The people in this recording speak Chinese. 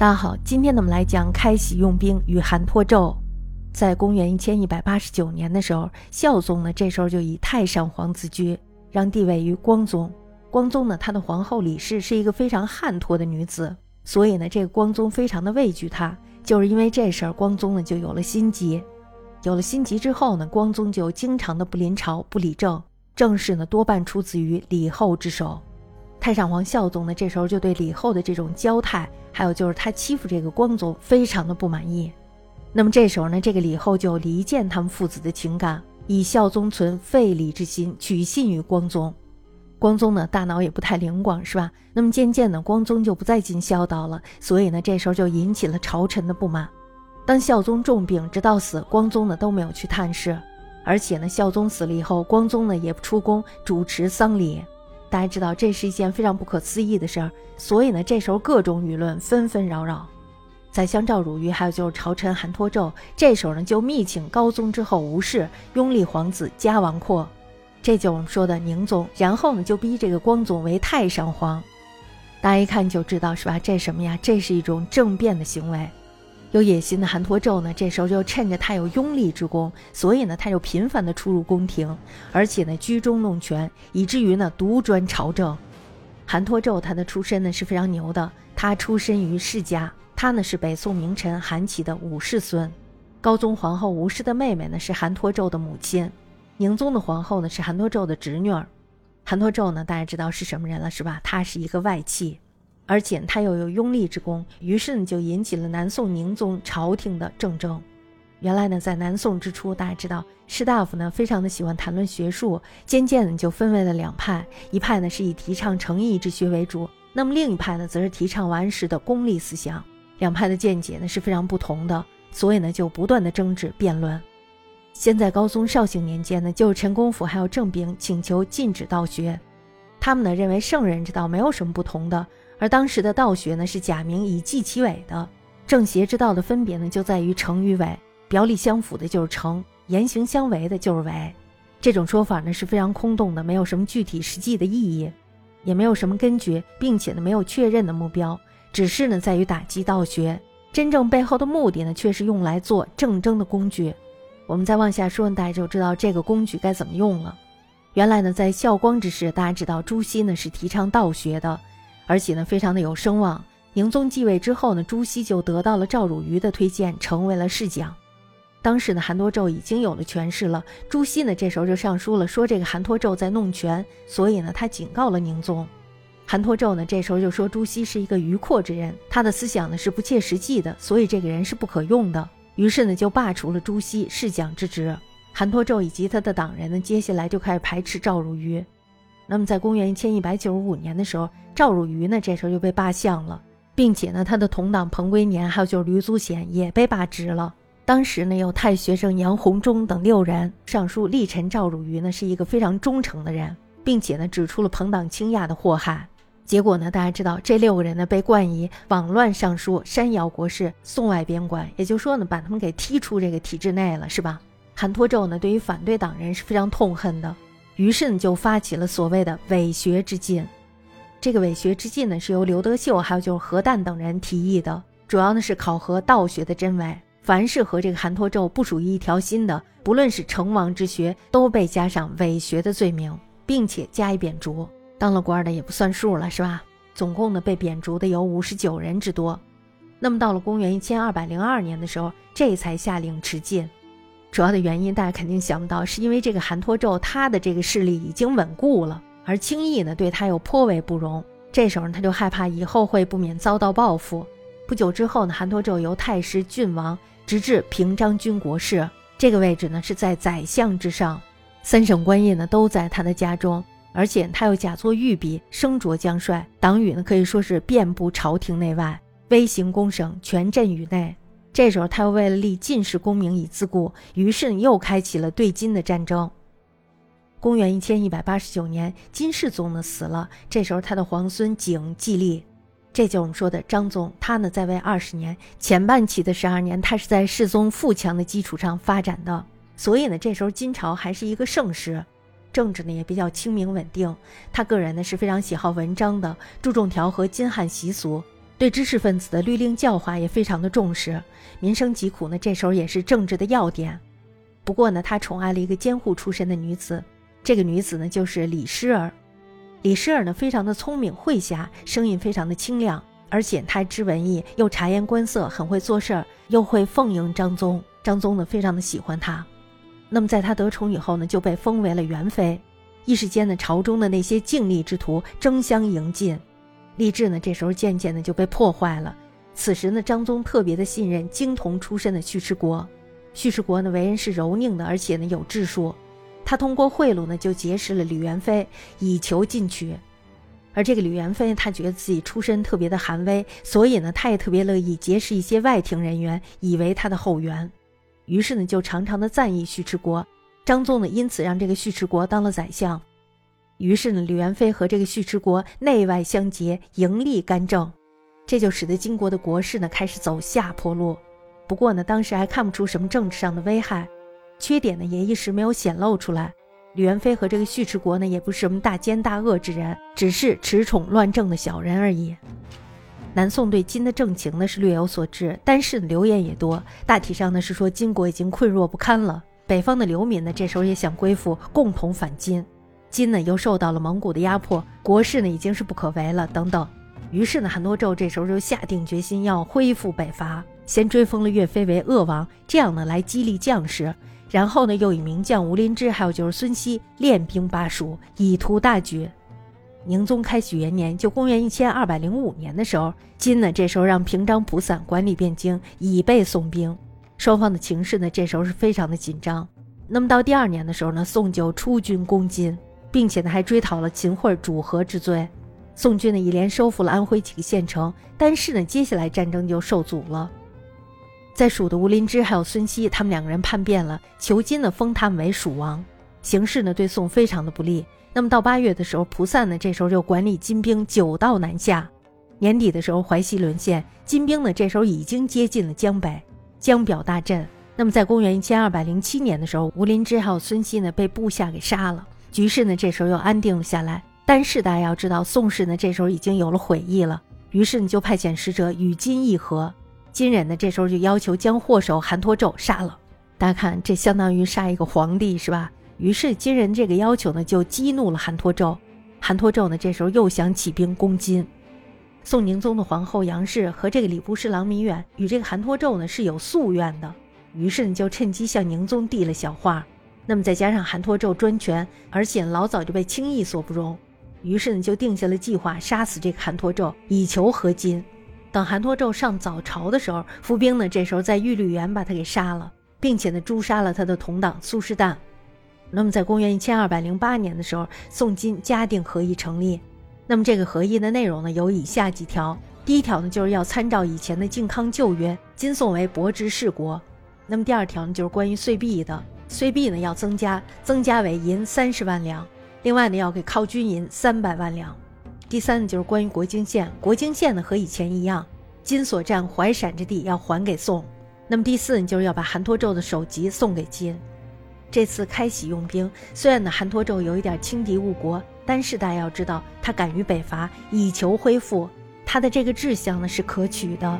大家好，今天呢我们来讲开禧用兵与韩托胄。在公元一千一百八十九年的时候，孝宗呢这时候就以太上皇自居，让地位于光宗。光宗呢他的皇后李氏是一个非常汉托的女子，所以呢这个光宗非常的畏惧她。就是因为这事儿，光宗呢就有了心急。有了心急之后呢，光宗就经常的不临朝不理政，政事呢多半出自于李后之手。太上皇孝宗呢，这时候就对李后的这种骄态，还有就是他欺负这个光宗，非常的不满意。那么这时候呢，这个李后就离间他们父子的情感，以孝宗存废李之心，取信于光宗。光宗呢，大脑也不太灵光，是吧？那么渐渐的，光宗就不再尽孝道了，所以呢，这时候就引起了朝臣的不满。当孝宗重病，直到死，光宗呢都没有去探视，而且呢，孝宗死了以后，光宗呢也不出宫主持丧礼。大家知道这是一件非常不可思议的事儿，所以呢，这时候各种舆论纷纷扰扰。宰相赵汝愚还有就是朝臣韩托胄，这时候呢就密请高宗之后无事拥立皇子嘉王阔，这就我们说的宁宗。然后呢就逼这个光宗为太上皇。大家一看就知道是吧？这什么呀？这是一种政变的行为。有野心的韩托胄呢，这时候就趁着他有拥立之功，所以呢，他就频繁的出入宫廷，而且呢，居中弄权，以至于呢，独专朝政。韩托胄他的出身呢是非常牛的，他出身于世家，他呢是北宋名臣韩琦的五世孙，高宗皇后吴氏的妹妹呢是韩托胄的母亲，宁宗的皇后呢是韩托胄的侄女儿。韩托胄呢，大家知道是什么人了是吧？他是一个外戚。而且他又有拥立之功，于是呢就引起了南宋宁宗朝廷的政争。原来呢，在南宋之初，大家知道士大夫呢非常的喜欢谈论学术，渐渐的就分为了两派，一派呢是以提倡诚意之学为主，那么另一派呢则是提倡完实的功利思想。两派的见解呢是非常不同的，所以呢就不断的争执辩论。先在高宗绍兴年间呢，就陈公甫还有郑炳请求禁止道学，他们呢认为圣人之道没有什么不同的。而当时的道学呢，是假名以记其伪的。正邪之道的分别呢，就在于诚与伪。表里相符的就是诚，言行相违的就是伪。这种说法呢是非常空洞的，没有什么具体实际的意义，也没有什么根据，并且呢没有确认的目标，只是呢在于打击道学。真正背后的目的呢，却是用来做政争的工具。我们再往下说，大家就知道这个工具该怎么用了。原来呢，在孝光之时，大家知道朱熹呢是提倡道学的。而且呢，非常的有声望。宁宗继位之后呢，朱熹就得到了赵汝愚的推荐，成为了侍讲。当时呢，韩托胄已经有了权势了。朱熹呢，这时候就上书了，说这个韩托胄在弄权，所以呢，他警告了宁宗。韩托胄呢，这时候就说朱熹是一个愚阔之人，他的思想呢是不切实际的，所以这个人是不可用的。于是呢，就罢除了朱熹侍讲之职。韩托胄以及他的党人呢，接下来就开始排斥赵汝愚。那么，在公元一千一百九十五年的时候，赵汝愚呢，这时候就被罢相了，并且呢，他的同党彭归年，还有就是吕祖显也被罢职了。当时呢，有太学生杨洪忠等六人上书力陈赵汝愚呢是一个非常忠诚的人，并且呢，指出了朋党倾轧的祸害。结果呢，大家知道这六个人呢被冠以枉乱尚书、山摇国事、送外边关，也就是说呢，把他们给踢出这个体制内了，是吧？韩托胄呢，对于反对党人是非常痛恨的。于是呢，就发起了所谓的伪学之进。这个伪学之进呢，是由刘德秀还有就是何旦等人提议的，主要呢是考核道学的真伪。凡是和这个韩托胄不属于一条心的，不论是成王之学，都被加上伪学的罪名，并且加以贬逐。当了官的也不算数了，是吧？总共呢被贬逐的有五十九人之多。那么到了公元一千二百零二年的时候，这才下令持禁。主要的原因，大家肯定想不到，是因为这个韩托胄他的这个势力已经稳固了，而轻易呢对他又颇为不容。这时候他就害怕以后会不免遭到报复。不久之后呢，韩托胄由太师、郡王直至平章军国事，这个位置呢是在宰相之上，三省官印呢都在他的家中，而且他又假作御笔，升着将帅，党羽呢可以说是遍布朝廷内外，威行公省，权震宇内。这时候，他又为了立进士功名以自固，于是又开启了对金的战争。公元一千一百八十九年，金世宗呢死了，这时候他的皇孙景继立，这就是我们说的张宗。他呢在位二十年，前半期的十二年，他是在世宗富强的基础上发展的，所以呢，这时候金朝还是一个盛世，政治呢也比较清明稳定。他个人呢是非常喜好文章的，注重调和金汉习俗。对知识分子的律令教化也非常的重视。民生疾苦呢，这时候也是政治的要点。不过呢，他宠爱了一个监护出身的女子，这个女子呢就是李师儿。李师儿呢非常的聪明慧侠，声音非常的清亮，而且她知文艺，又察言观色，很会做事儿，又会奉迎张宗。张宗呢非常的喜欢她。那么在他得宠以后呢，就被封为了元妃。一时间呢，朝中的那些尽力之徒争相迎进，励志呢这时候渐渐的就被破坏了。此时呢，张宗特别的信任精童出身的尉迟国。叙氏国呢，为人是柔佞的，而且呢有智术。他通过贿赂呢，就结识了吕元妃，以求进取。而这个吕元妃，她觉得自己出身特别的寒微，所以呢，她也特别乐意结识一些外廷人员，以为她的后援。于是呢，就常常的赞议叙迟国。张宗呢，因此让这个叙迟国当了宰相。于是呢，李元妃和这个叙迟国内外相结，盈利干政，这就使得金国的国势呢开始走下坡路。不过呢，当时还看不出什么政治上的危害，缺点呢也一时没有显露出来。李元妃和这个尉迟国呢，也不是什么大奸大恶之人，只是恃宠乱政的小人而已。南宋对金的政情呢是略有所知，但是流言也多。大体上呢是说金国已经困弱不堪了，北方的流民呢这时候也想归附，共同反金。金呢又受到了蒙古的压迫，国势呢已经是不可为了，等等。于是呢，韩托胄这时候就下定决心要恢复北伐。先追封了岳飞为鄂王，这样呢来激励将士，然后呢又以名将吴林之还有就是孙熙练兵巴蜀，以图大举。宁宗开禧元年，就公元一千二百零五年的时候，金呢这时候让平章蒲散管理汴京，以备宋兵。双方的情势呢这时候是非常的紧张。那么到第二年的时候呢，宋就出军攻金，并且呢还追讨了秦桧主和之罪。宋军呢一连收复了安徽几个县城，但是呢接下来战争就受阻了。在蜀的吴林之还有孙熙，他们两个人叛变了，求金呢封他们为蜀王，形势呢对宋非常的不利。那么到八月的时候，蒲散呢这时候就管理金兵九道南下。年底的时候，淮西沦陷，金兵呢这时候已经接近了江北，江表大震。那么在公元一千二百零七年的时候，吴林之还有孙熙呢被部下给杀了，局势呢这时候又安定了下来。但是大家要知道，宋氏呢这时候已经有了悔意了，于是呢就派遣使者与金议和。金人呢，这时候就要求将祸首韩托胄杀了。大家看，这相当于杀一个皇帝，是吧？于是金人这个要求呢，就激怒了韩托胄。韩托胄呢，这时候又想起兵攻金。宋宁宗的皇后杨氏和这个礼部侍郎芈远与这个韩托胄呢是有夙愿的，于是呢就趁机向宁宗递了小话。那么再加上韩托胄专权，而且老早就被轻易所不容，于是呢就定下了计划，杀死这个韩托胄，以求和金。等韩托胄上早朝的时候，伏兵呢这时候在玉律园把他给杀了，并且呢诛杀了他的同党苏师旦。那么在公元一千二百零八年的时候，宋金嘉定和议成立。那么这个和议的内容呢有以下几条：第一条呢就是要参照以前的靖康旧约，金宋为伯之世国。那么第二条呢就是关于岁币的，岁币呢要增加，增加为银三十万两，另外呢要给犒军银三百万两。第三呢，就是关于国境线，国境线呢和以前一样，金所占淮陕之地要还给宋。那么第四呢，就是要把韩托胄的首级送给金。这次开禧用兵，虽然呢韩托胄有一点轻敌误国，但是大家要知道，他敢于北伐，以求恢复，他的这个志向呢是可取的。